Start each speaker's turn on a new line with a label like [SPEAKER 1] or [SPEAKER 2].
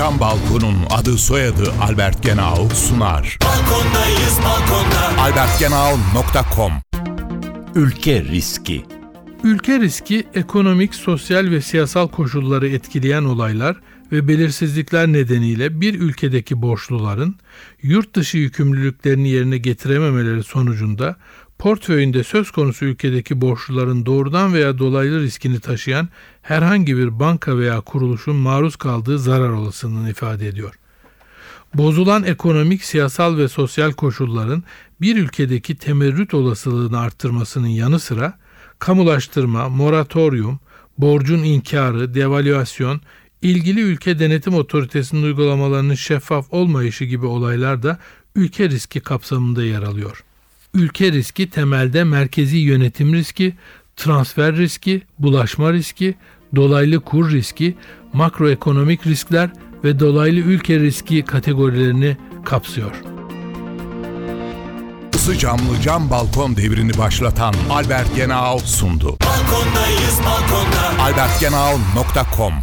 [SPEAKER 1] Cam Balkon'un adı soyadı Albert Genau sunar.
[SPEAKER 2] Balkondayız balkonda.
[SPEAKER 1] albertgenau.com
[SPEAKER 3] Ülke riski.
[SPEAKER 4] Ülke riski ekonomik, sosyal ve siyasal koşulları etkileyen olaylar ve belirsizlikler nedeniyle bir ülkedeki borçluların yurt dışı yükümlülüklerini yerine getirememeleri sonucunda portföyünde söz konusu ülkedeki borçluların doğrudan veya dolaylı riskini taşıyan herhangi bir banka veya kuruluşun maruz kaldığı zarar olasılığını ifade ediyor. Bozulan ekonomik, siyasal ve sosyal koşulların bir ülkedeki temerrüt olasılığını arttırmasının yanı sıra kamulaştırma, moratorium, borcun inkarı, devalüasyon, ilgili ülke denetim otoritesinin uygulamalarının şeffaf olmayışı gibi olaylar da ülke riski kapsamında yer alıyor. Ülke riski temelde merkezi yönetim riski, transfer riski, bulaşma riski, dolaylı kur riski, makroekonomik riskler ve dolaylı ülke riski kategorilerini kapsıyor.
[SPEAKER 1] Isı camlı cam balkon devrini başlatan Albert Genau sundu.
[SPEAKER 2] Balkondayız balkonda.
[SPEAKER 1] albertgenau.com